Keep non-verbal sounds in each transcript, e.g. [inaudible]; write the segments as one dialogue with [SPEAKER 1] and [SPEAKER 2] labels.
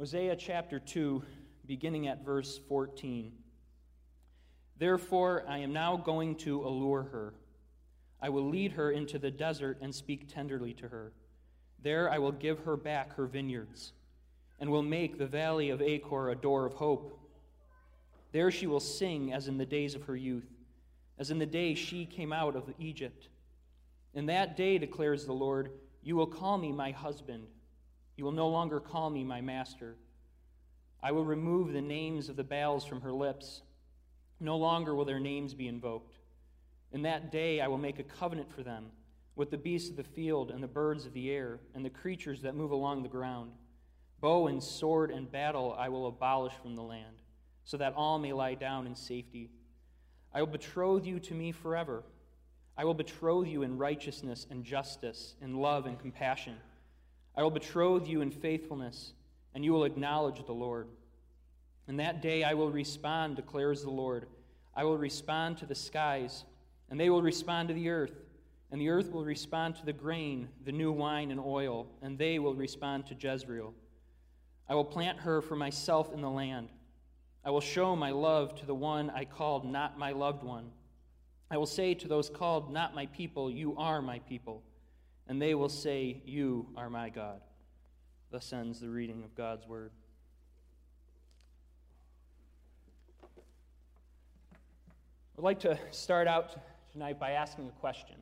[SPEAKER 1] Hosea chapter 2, beginning at verse 14. Therefore, I am now going to allure her. I will lead her into the desert and speak tenderly to her. There I will give her back her vineyards, and will make the valley of Achor a door of hope. There she will sing as in the days of her youth, as in the day she came out of Egypt. In that day, declares the Lord, you will call me my husband. You will no longer call me my master. I will remove the names of the Baals from her lips. No longer will their names be invoked. In that day, I will make a covenant for them with the beasts of the field and the birds of the air and the creatures that move along the ground. Bow and sword and battle I will abolish from the land, so that all may lie down in safety. I will betroth you to me forever. I will betroth you in righteousness and justice, in love and compassion. I will betroth you in faithfulness, and you will acknowledge the Lord. In that day I will respond, declares the Lord. I will respond to the skies, and they will respond to the earth, and the earth will respond to the grain, the new wine and oil, and they will respond to Jezreel. I will plant her for myself in the land. I will show my love to the one I called not my loved one. I will say to those called not my people, You are my people. And they will say, You are my God. Thus ends the reading of God's word. I'd like to start out tonight by asking a question.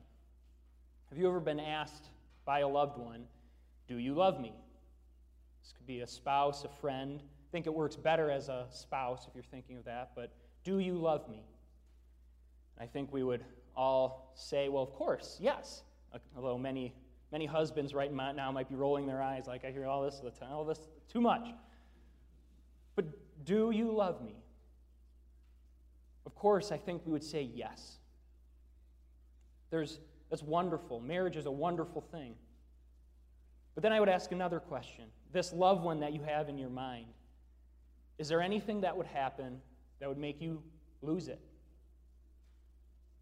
[SPEAKER 1] Have you ever been asked by a loved one, Do you love me? This could be a spouse, a friend. I think it works better as a spouse if you're thinking of that, but do you love me? I think we would all say, well, of course, yes. Although many, many husbands right now might be rolling their eyes like, I hear all this all the time, all this, too much. But do you love me? Of course, I think we would say yes. There's, that's wonderful. Marriage is a wonderful thing. But then I would ask another question this loved one that you have in your mind, is there anything that would happen that would make you lose it?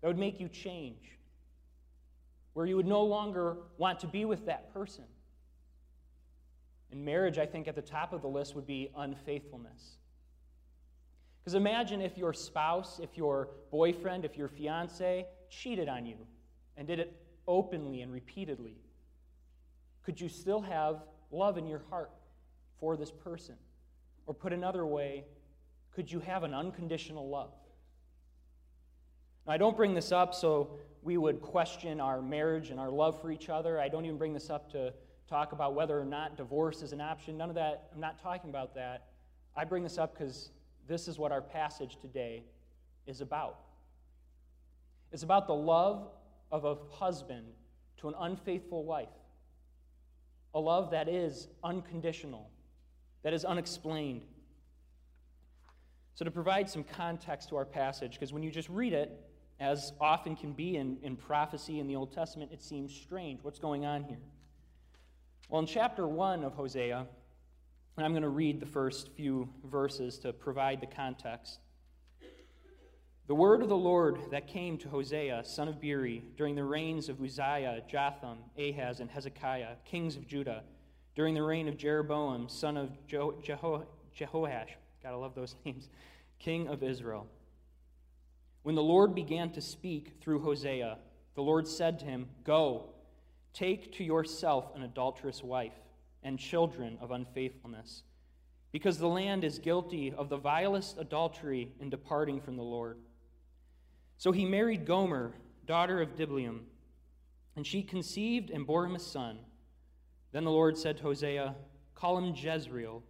[SPEAKER 1] that would make you change, where you would no longer want to be with that person. In marriage, I think at the top of the list would be unfaithfulness. Because imagine if your spouse, if your boyfriend, if your fiance cheated on you and did it openly and repeatedly. Could you still have love in your heart for this person? Or put another way, could you have an unconditional love? I don't bring this up so we would question our marriage and our love for each other. I don't even bring this up to talk about whether or not divorce is an option. None of that, I'm not talking about that. I bring this up because this is what our passage today is about. It's about the love of a husband to an unfaithful wife, a love that is unconditional, that is unexplained. So, to provide some context to our passage, because when you just read it, as often can be in, in prophecy in the Old Testament, it seems strange. What's going on here? Well, in chapter 1 of Hosea, and I'm going to read the first few verses to provide the context. The word of the Lord that came to Hosea, son of Beeri, during the reigns of Uzziah, Jotham, Ahaz, and Hezekiah, kings of Judah, during the reign of Jeroboam, son of Jeho- Jeho- Jehoash, gotta love those [laughs] names, king of Israel. When the Lord began to speak through Hosea, the Lord said to him, Go, take to yourself an adulterous wife and children of unfaithfulness, because the land is guilty of the vilest adultery in departing from the Lord. So he married Gomer, daughter of Diblaim, and she conceived and bore him a son. Then the Lord said to Hosea, Call him Jezreel,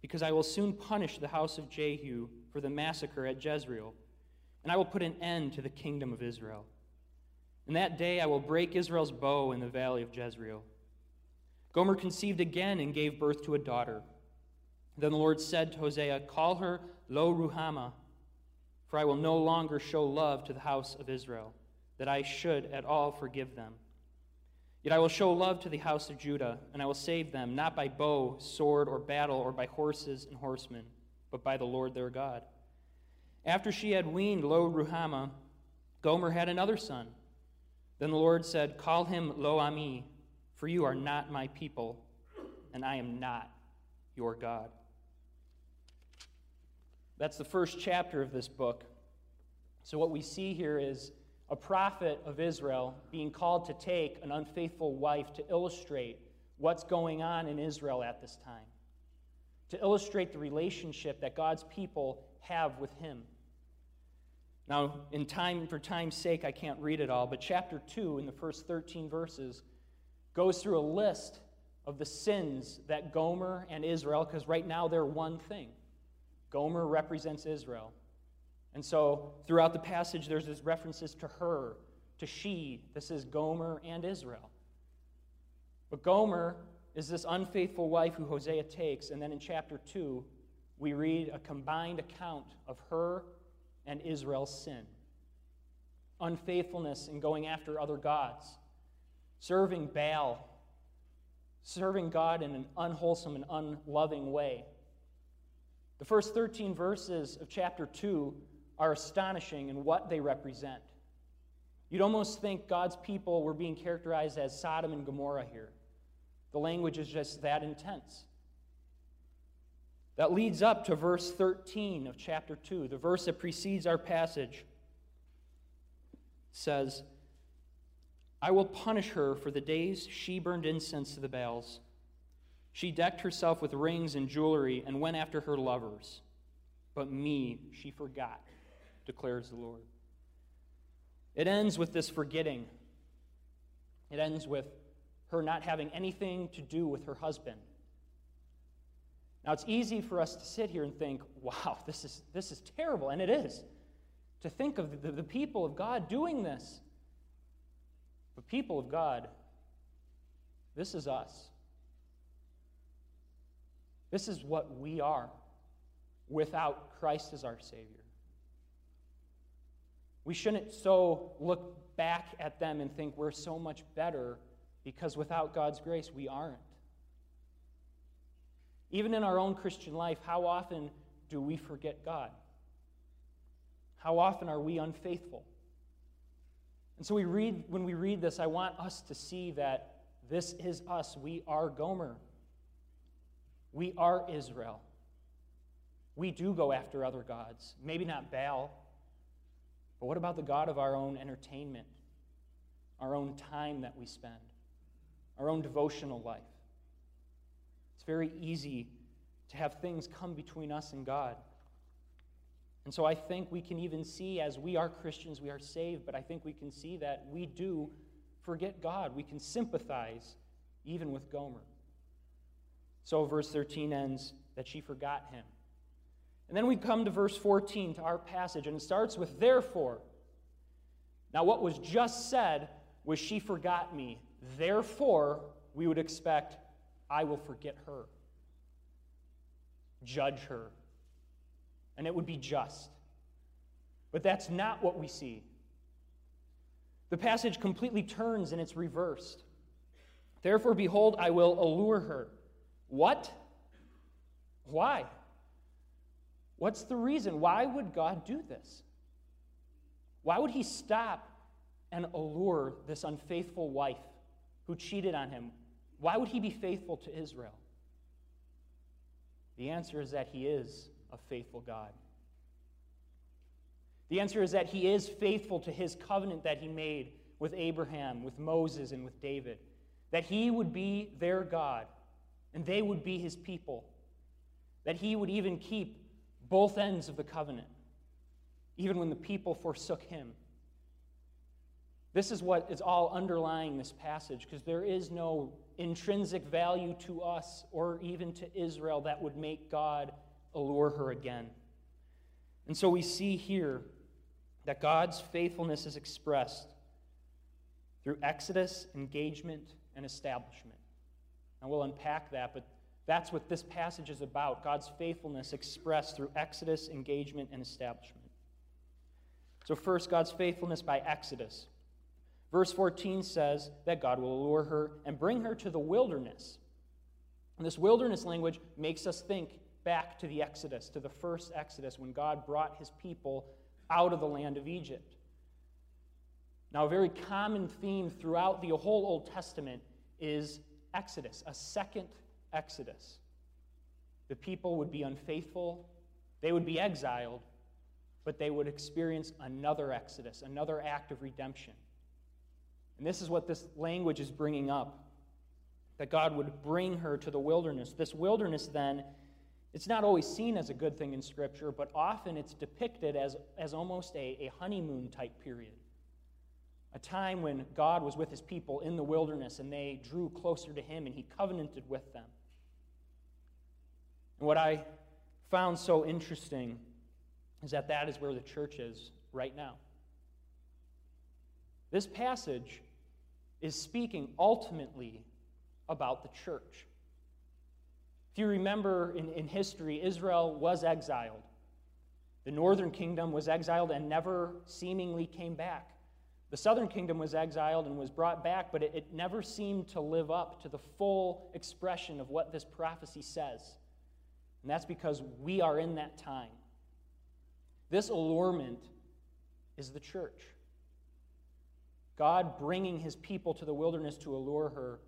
[SPEAKER 1] because I will soon punish the house of Jehu for the massacre at Jezreel and I will put an end to the kingdom of Israel. In that day I will break Israel's bow in the valley of Jezreel. Gomer conceived again and gave birth to a daughter. Then the Lord said to Hosea, Call her Lo Ruhamah, for I will no longer show love to the house of Israel, that I should at all forgive them. Yet I will show love to the house of Judah, and I will save them, not by bow, sword, or battle, or by horses and horsemen, but by the Lord their God. After she had weaned Lo Ruhamah, Gomer had another son. Then the Lord said, Call him Lo Ami, for you are not my people, and I am not your God. That's the first chapter of this book. So, what we see here is a prophet of Israel being called to take an unfaithful wife to illustrate what's going on in Israel at this time, to illustrate the relationship that God's people have with Him. Now, in time, for time's sake, I can't read it all, but chapter 2, in the first 13 verses, goes through a list of the sins that Gomer and Israel, because right now they're one thing. Gomer represents Israel. And so throughout the passage, there's this references to her, to she. This is Gomer and Israel. But Gomer is this unfaithful wife who Hosea takes, and then in chapter 2, we read a combined account of her and Israel's sin unfaithfulness in going after other gods, serving Baal, serving God in an unwholesome and unloving way. The first 13 verses of chapter 2 are astonishing in what they represent. You'd almost think God's people were being characterized as Sodom and Gomorrah here. The language is just that intense. That leads up to verse 13 of chapter 2, the verse that precedes our passage. says, I will punish her for the days she burned incense to the Baals. She decked herself with rings and jewelry and went after her lovers. But me she forgot, declares the Lord. It ends with this forgetting. It ends with her not having anything to do with her husband. Now, it's easy for us to sit here and think, wow, [laughs] this is, this is terrible, and it is. To think of the, the people of God doing this. But, people of God, this is us. This is what we are without Christ as our Savior. We shouldn't so look back at them and think we're so much better because without God's grace, we aren't. Even in our own Christian life, how often do we forget God? How often are we unfaithful? And so we read when we read this, I want us to see that this is us. We are Gomer. We are Israel. We do go after other gods. Maybe not Baal, but what about the God of our own entertainment, our own time that we spend, our own devotional life? Very easy to have things come between us and God. And so I think we can even see, as we are Christians, we are saved, but I think we can see that we do forget God. We can sympathize even with Gomer. So verse 13 ends that she forgot him. And then we come to verse 14 to our passage, and it starts with therefore. Now, what was just said was she forgot me. Therefore, we would expect I will forget her, judge her, and it would be just. But that's not what we see. The passage completely turns and it's reversed. Therefore, behold, I will allure her. What? Why? What's the reason? Why would God do this? Why would he stop and allure this unfaithful wife who cheated on him? Why would he be faithful to Israel? The answer is that he is a faithful God. The answer is that he is faithful to his covenant that he made with Abraham, with Moses, and with David. That he would be their God and they would be his people. That he would even keep both ends of the covenant, even when the people forsook him. This is what is all underlying this passage because there is no intrinsic value to us or even to Israel that would make God allure her again. And so we see here that God's faithfulness is expressed through exodus, engagement, and establishment. And we'll unpack that, but that's what this passage is about God's faithfulness expressed through exodus, engagement, and establishment. So, first, God's faithfulness by exodus. Verse 14 says that God will allure her and bring her to the wilderness. And this wilderness language makes us think back to the Exodus, to the first Exodus, when God brought his people out of the land of Egypt. Now, a very common theme throughout the whole Old Testament is Exodus, a second Exodus. the people would be unfaithful, they would be exiled, but they would experience another exodus, another act of redemption. And this is what this language is bringing up that God would bring her to the wilderness. This wilderness, then, it's not always seen as a good thing in Scripture, but often it's depicted as, as almost a, a honeymoon type period. A time when God was with his people in the wilderness and they drew closer to him and he covenanted with them. And what I found so interesting is that that is where the church is right now. This passage is speaking ultimately about the church. If you remember in, in history, Israel was exiled. The northern kingdom was exiled and never seemingly came back. The southern kingdom was exiled and was brought back, but it, it never seemed to live up to the full expression of what this prophecy says. And that's because we are in that time. This allurement is the church. God bringing his people to the wilderness to allure her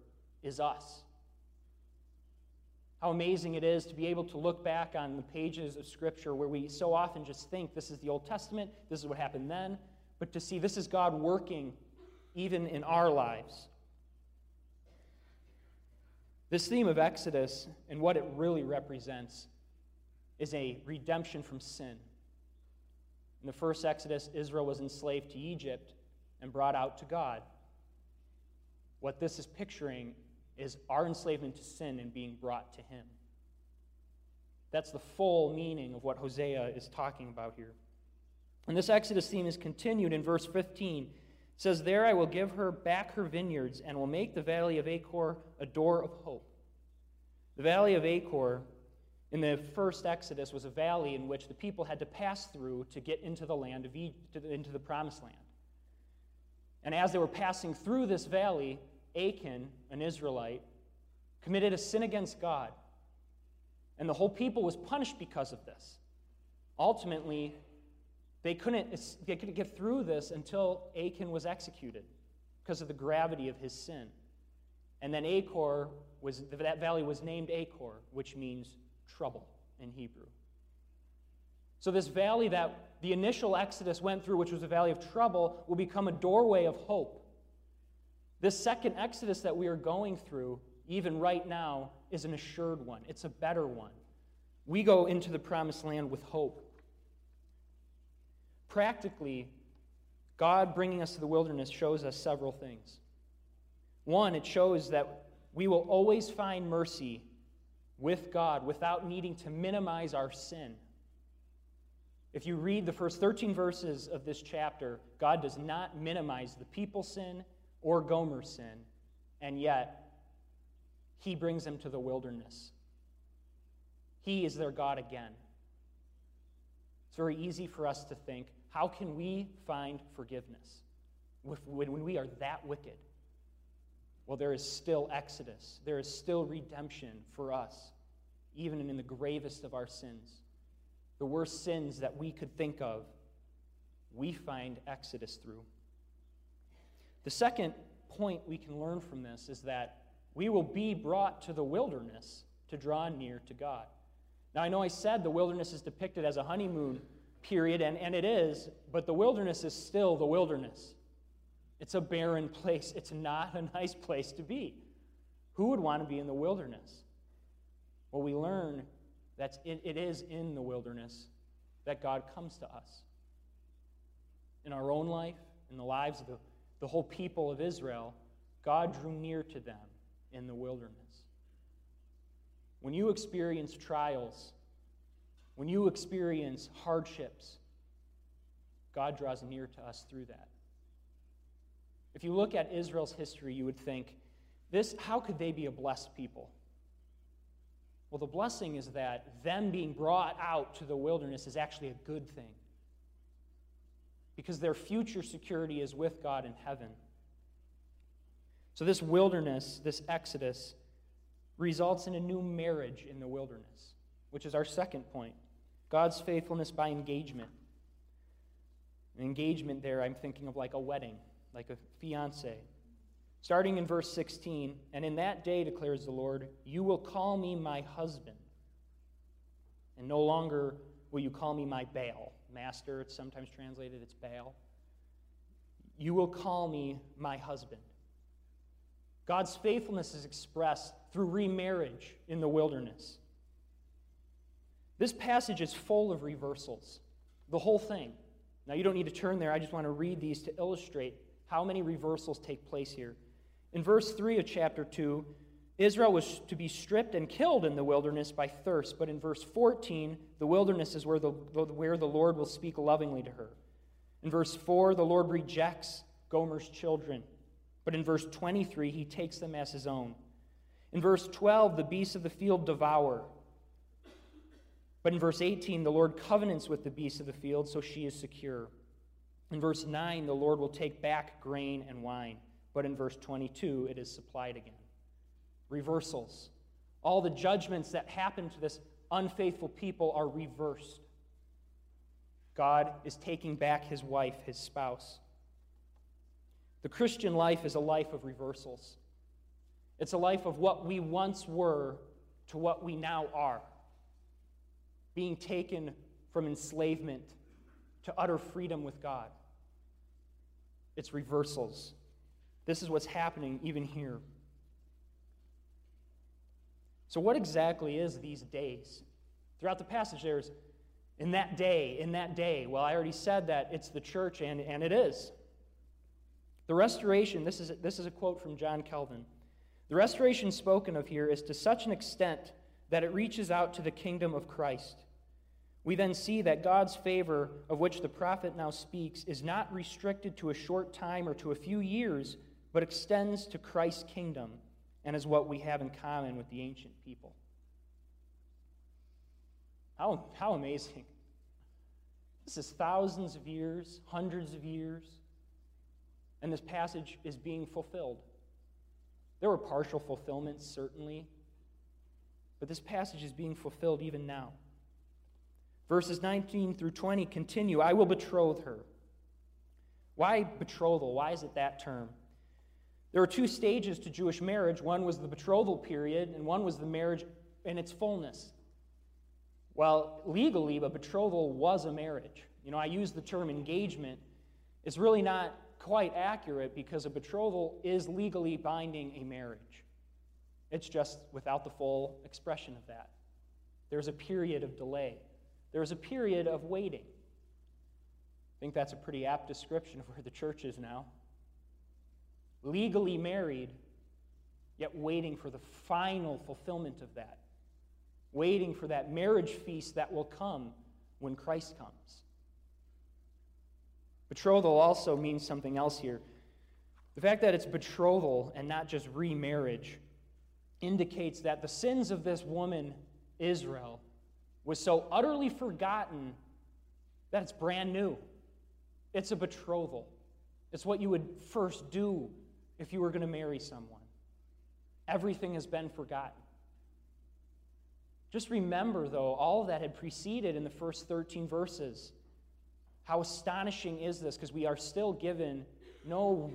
[SPEAKER 1] is us. How amazing it is to be able to look back on the pages of Scripture where we so often just think this is the Old Testament, this is what happened then, but to see this is God working even in our lives. This theme of Exodus and what it really represents is a redemption from sin. In the first Exodus, Israel was enslaved to Egypt and brought out to God. What this is picturing is our enslavement to sin and being brought to Him. That's the full meaning of what Hosea is talking about here. And this Exodus theme is continued in verse 15. It says, There I will give her back her vineyards and will make the valley of Achor a door of hope. The valley of Achor in the first Exodus was a valley in which the people had to pass through to get into the land of Egypt, into the promised land. And as they were passing through this valley, Achan, an Israelite, committed a sin against God. And the whole people was punished because of this. Ultimately, they couldn't, they couldn't get through this until Achan was executed because of the gravity of his sin. And then Achor was, that valley was named Achor, which means trouble in Hebrew. So, this valley that the initial Exodus went through, which was a valley of trouble, will become a doorway of hope. This second Exodus that we are going through, even right now, is an assured one. It's a better one. We go into the promised land with hope. Practically, God bringing us to the wilderness shows us several things. One, it shows that we will always find mercy with God without needing to minimize our sin. If you read the first 13 verses of this chapter, God does not minimize the people's sin or Gomer's sin, and yet he brings them to the wilderness. He is their God again. It's very easy for us to think, how can we find forgiveness when we are that wicked? Well, there is still exodus, there is still redemption for us, even in the gravest of our sins. The worst sins that we could think of, we find exodus through. The second point we can learn from this is that we will be brought to the wilderness to draw near to God. Now, I know I said the wilderness is depicted as a honeymoon period, and, and it is, but the wilderness is still the wilderness. It's a barren [laughs] place. It's not a nice place to be. Who would want to be in the wilderness? Well, we learn that it, it is in the wilderness that God comes to us. In our own life, in the lives of the, the whole people of Israel, God drew near to them in the wilderness. When you experience trials, when you experience hardships, God draws near to us through that. If you look at Israel's history, you would think, this, how could they be a blessed people? Well, the blessing is that them being brought out to the wilderness is actually a good thing because their future security is with God in heaven. So, this wilderness, this exodus, results in a new marriage in the wilderness, which is our second point God's faithfulness by engagement. An engagement there, I'm thinking of like a wedding, like a fiance. Starting in verse 16, and in that day, declares the Lord, you will call me my husband, and no longer will you call me my Baal. Master, it's sometimes translated, it's Baal. You will call me my husband. God's faithfulness is expressed through remarriage in the wilderness. This passage is full of reversals, the whole thing. Now, you don't need to turn there. I just want to read these to illustrate how many reversals take place here. In verse 3 of chapter 2, Israel was to be stripped and killed in the wilderness by thirst. But in verse 14, the wilderness is where the, where the Lord will speak lovingly to her. In verse 4, the Lord rejects Gomer's children. But in verse 23, he takes them as his own. In verse 12, the beasts of the field devour. But in verse 18, the Lord covenants with the beasts of the field, so she is secure. In verse 9, the Lord will take back grain and wine. But in verse 22, it is supplied again. Reversals. All the judgments that happen to this unfaithful people are reversed. God is taking back his wife, his spouse. The Christian life is a life of reversals. It's a life of what we once were to what we now are being taken from enslavement to utter freedom with God. It's reversals. This is what's happening even here. So, what exactly is these days? Throughout the passage, there's in that day, in that day. Well, I already said that it's the church, and, and it is. The restoration, this is, this is a quote from John Calvin. The restoration spoken of here is to such an extent that it reaches out to the kingdom of Christ. We then see that God's favor, of which the prophet now speaks, is not restricted to a short time or to a few years, but extends to Christ's kingdom and is what we have in common with the ancient people. How, how amazing. This is thousands of years, hundreds of years, and this passage is being fulfilled. There were partial fulfillments, certainly, but this passage is being fulfilled even now. Verses 19 through 20 continue I will betroth her. Why betrothal? Why is it that term? There were two stages to Jewish marriage one was the betrothal period, and one was the marriage in its fullness. Well, legally, a betrothal was a marriage. You know, I use the term engagement. It's really not quite accurate because a betrothal is legally binding a marriage. It's just without the full expression of that. There's a period of delay. There's a period of waiting. I think that's a pretty apt description of where the church is now. Legally married, yet waiting for the final fulfillment of that. Waiting for that marriage feast that will come when Christ comes. Betrothal also means something else here. The fact that it's betrothal and not just remarriage indicates that the sins of this woman, Israel, was so utterly forgotten that it's brand new. It's a betrothal. It's what you would first do if you were going to marry someone. Everything has been forgotten. Just remember, though, all that had preceded in the first 13 verses. How astonishing is this? Because we are still given no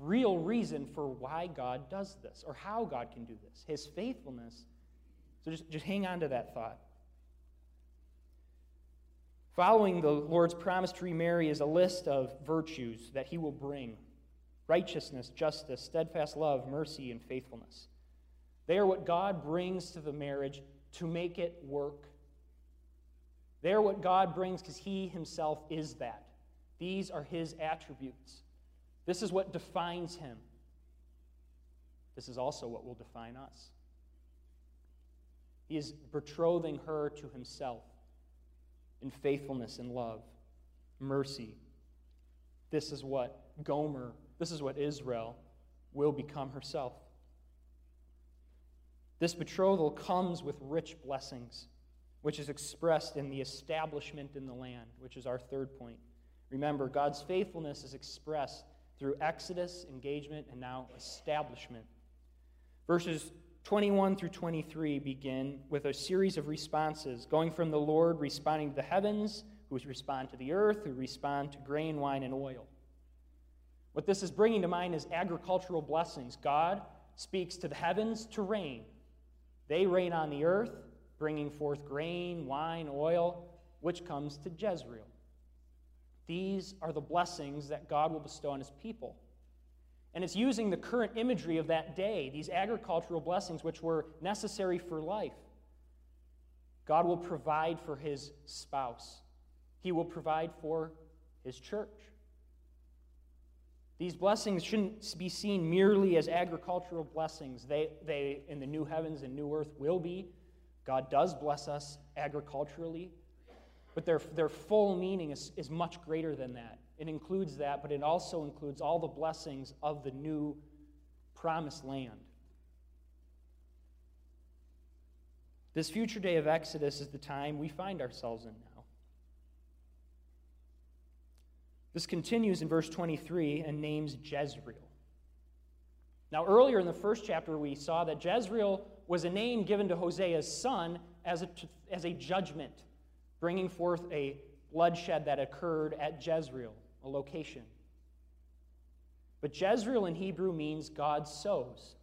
[SPEAKER 1] real reason for why God does this or how God can do this, His faithfulness. So just, just hang on to that thought. Following the Lord's promise to remarry is a list of virtues that he will bring righteousness, justice, steadfast love, mercy, and faithfulness. They are what God brings to the marriage to make it work. They are what God brings because he himself is that. These are his attributes. This is what defines him. This is also what will define us. He is betrothing her to himself in faithfulness and love, mercy. This is what Gomer, this is what Israel will become herself. This betrothal comes with rich blessings, which is expressed in the establishment in the land, which is our third point. Remember, God's faithfulness is expressed through Exodus, engagement, and now establishment. Verses 21 through 23 begin with a series of responses, going from the Lord responding to the heavens, who respond to the earth, who respond to grain, wine, and oil. What this is bringing to mind is agricultural blessings. God speaks to the heavens to rain. They rain on the earth, bringing forth grain, wine, oil, which comes to Jezreel. These are the blessings that God will bestow on his people. And it's using the current imagery of that day, these agricultural blessings which were necessary for life. God will provide for his spouse, he will provide for his church. These blessings shouldn't be seen merely as agricultural blessings. They, they, in the new heavens and new earth, will be. God does bless us agriculturally, but their, their full meaning is, is much greater than that. It includes that, but it also includes all the blessings of the new promised land. This future day of Exodus is the time we find ourselves in now. This continues in verse 23 and names Jezreel. Now, earlier in the first chapter, we saw that Jezreel was a name given to Hosea's son as a, as a judgment, bringing forth a bloodshed that occurred at Jezreel, a location. But Jezreel in Hebrew means God sows.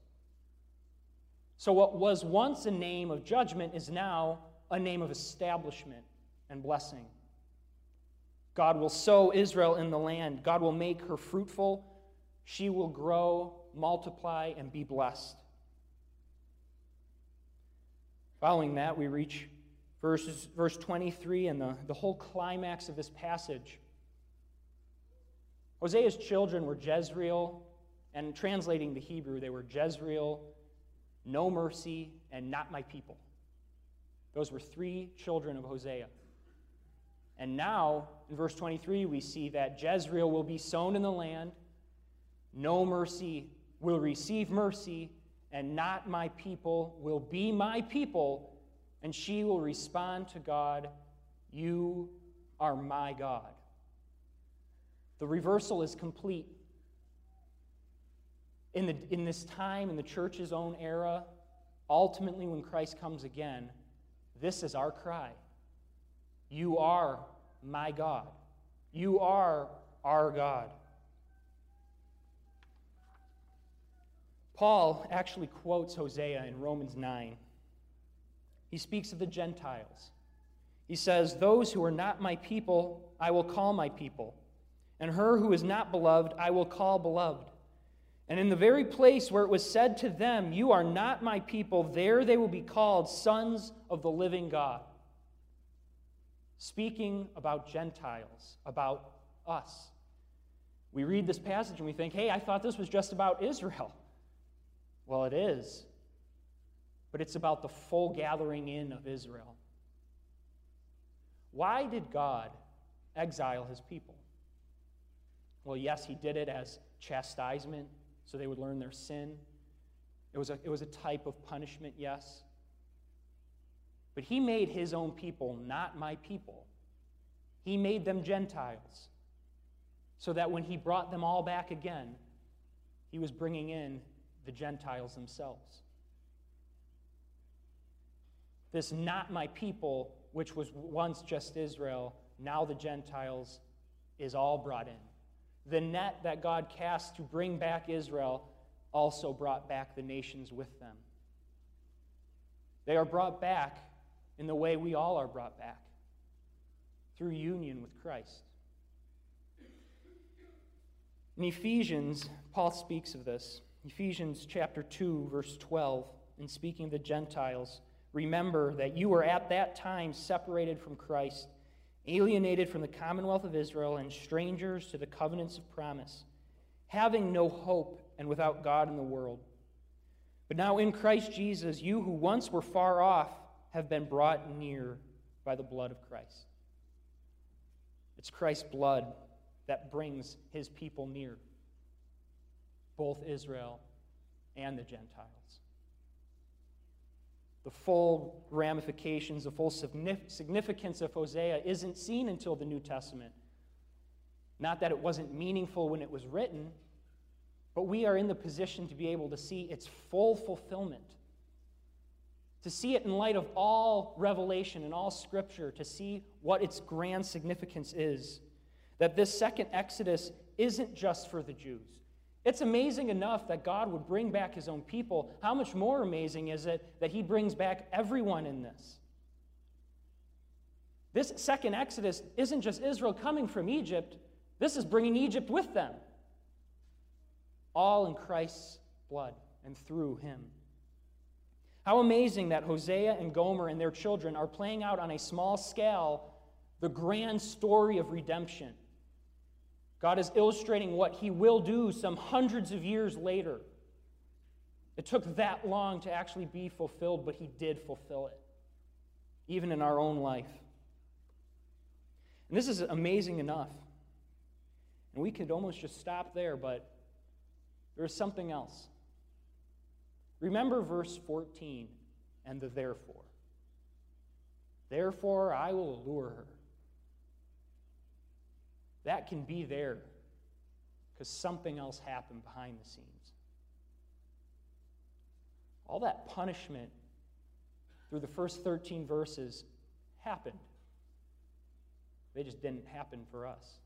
[SPEAKER 1] So, what was once a name of judgment is now a name of establishment and blessing. God will sow Israel in the land. God will make her fruitful. She will grow, multiply, and be blessed. Following that, we reach verses, verse 23 and the, the whole climax of this passage. Hosea's children were Jezreel, and translating the Hebrew, they were Jezreel, no mercy, and not my people. Those were three children of Hosea. And now, in verse 23, we see that Jezreel will be sown in the land, no mercy will receive mercy, and not my people will be my people, and she will respond to God, You are my God. The reversal is complete. In, the, in this time, in the church's own era, ultimately when Christ comes again, this is our cry. You are my God. You are our God. Paul actually quotes Hosea in Romans 9. He speaks of the Gentiles. He says, Those who are not my people, I will call my people, and her who is not beloved, I will call beloved. And in the very place where it was said to them, You are not my people, there they will be called sons of the living God speaking about Gentiles, about us. We read this passage and we think, hey, I thought this was just about Israel. [laughs] Well, it is, but it's about the full gathering in of Israel. Why did God exile his people? Well, yes, he did it as chastisement so they would learn their sin. It was a, it was a type of punishment, yes. But he made his own people not my people. He made them Gentiles. So that when he brought them all back again, he was bringing in the Gentiles themselves. This not my people, which was once just Israel, now the Gentiles, is all brought in. The net that God cast to bring back Israel also brought back the nations with them. They are brought back in the way we all are brought back through union with Christ. In Ephesians, Paul speaks of this. Ephesians chapter 2, verse 12, in speaking of the Gentiles, remember that you were at that time separated from Christ, alienated from the commonwealth of Israel, and strangers to the covenants of promise, having no hope and without God in the world. But now in Christ Jesus, you who once were far off, have been brought near by the blood of Christ. It's Christ's blood that brings his people near, both Israel and the Gentiles. The full ramifications, the full significance of Hosea isn't seen until the New Testament. Not that it wasn't meaningful when it was written, but we are in the position to be able to see its full fulfillment to see it in light of all revelation and all scripture, to see what its grand significance is. That this second Exodus isn't just for the Jews. It's amazing enough that God would bring back his own people. How much more amazing is it that he brings back everyone in this? This second Exodus isn't just Israel coming from Egypt, this is bringing Egypt with them. All in Christ's blood and through him. How amazing that Hosea and Gomer and their children are playing out on a small scale the grand story of redemption. God is illustrating what he will do some hundreds of years later. It took that long to actually be fulfilled, but he did fulfill it, even in our own life. And this is amazing enough. And we could almost just stop there, but there's something else. Remember verse 14 and the therefore. Therefore, I will allure her. That can be there because something else happened behind the scenes. All that punishment through the first 13 verses happened. They just didn't happen for us.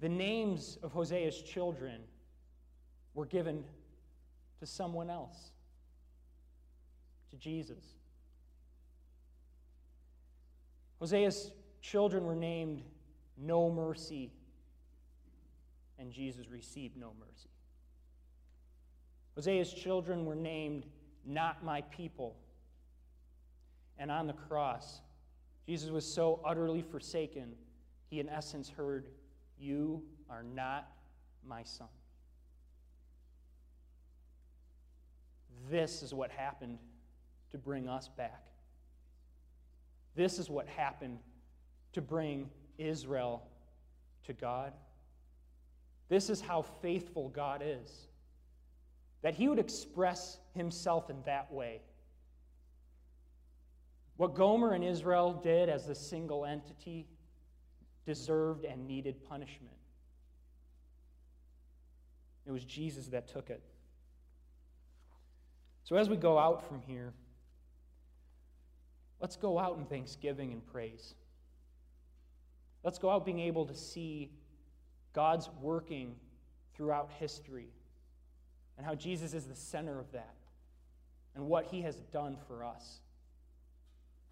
[SPEAKER 1] The names of Hosea's children were given to someone else, to Jesus. Hosea's children were named No Mercy, and Jesus received no mercy. Hosea's children were named Not My People, and on the cross, Jesus was so utterly forsaken, he in essence heard, You are not my son. This is what happened to bring us back. This is what happened to bring Israel to God. This is how faithful God is. That He would express Himself in that way. What Gomer and Israel did as a single entity deserved and needed punishment. It was Jesus that took it. So as we go out from here, let's go out in thanksgiving and praise. Let's go out being able to see God's working throughout history and how Jesus is the center of that and what he has done for us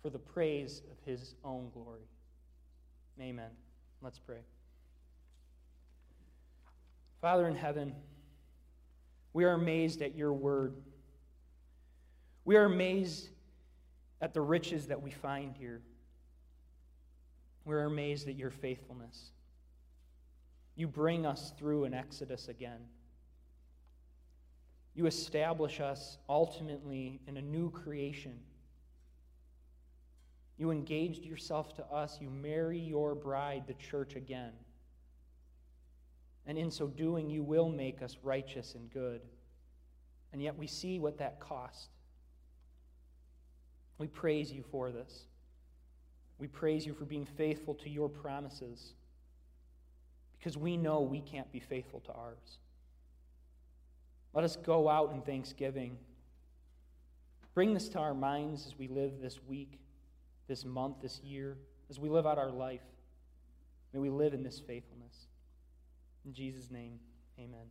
[SPEAKER 1] for the praise of his own glory. Amen. Let's pray. Father in heaven, we are amazed at your word. We are amazed at the riches that we find here. We're amazed at your faithfulness. You bring us through an exodus again. You establish us ultimately in a new creation. You engaged yourself to us. You marry your bride, the church, again. And in so doing, you will make us righteous and good. And yet we see what that cost. We praise you for this. We praise you for being faithful to your promises because we know we can't be faithful to ours. Let us go out in thanksgiving. Bring this to our minds as we live this week, this month, this year, as we live out our life. May we live in this faithfulness. In Jesus' name, amen.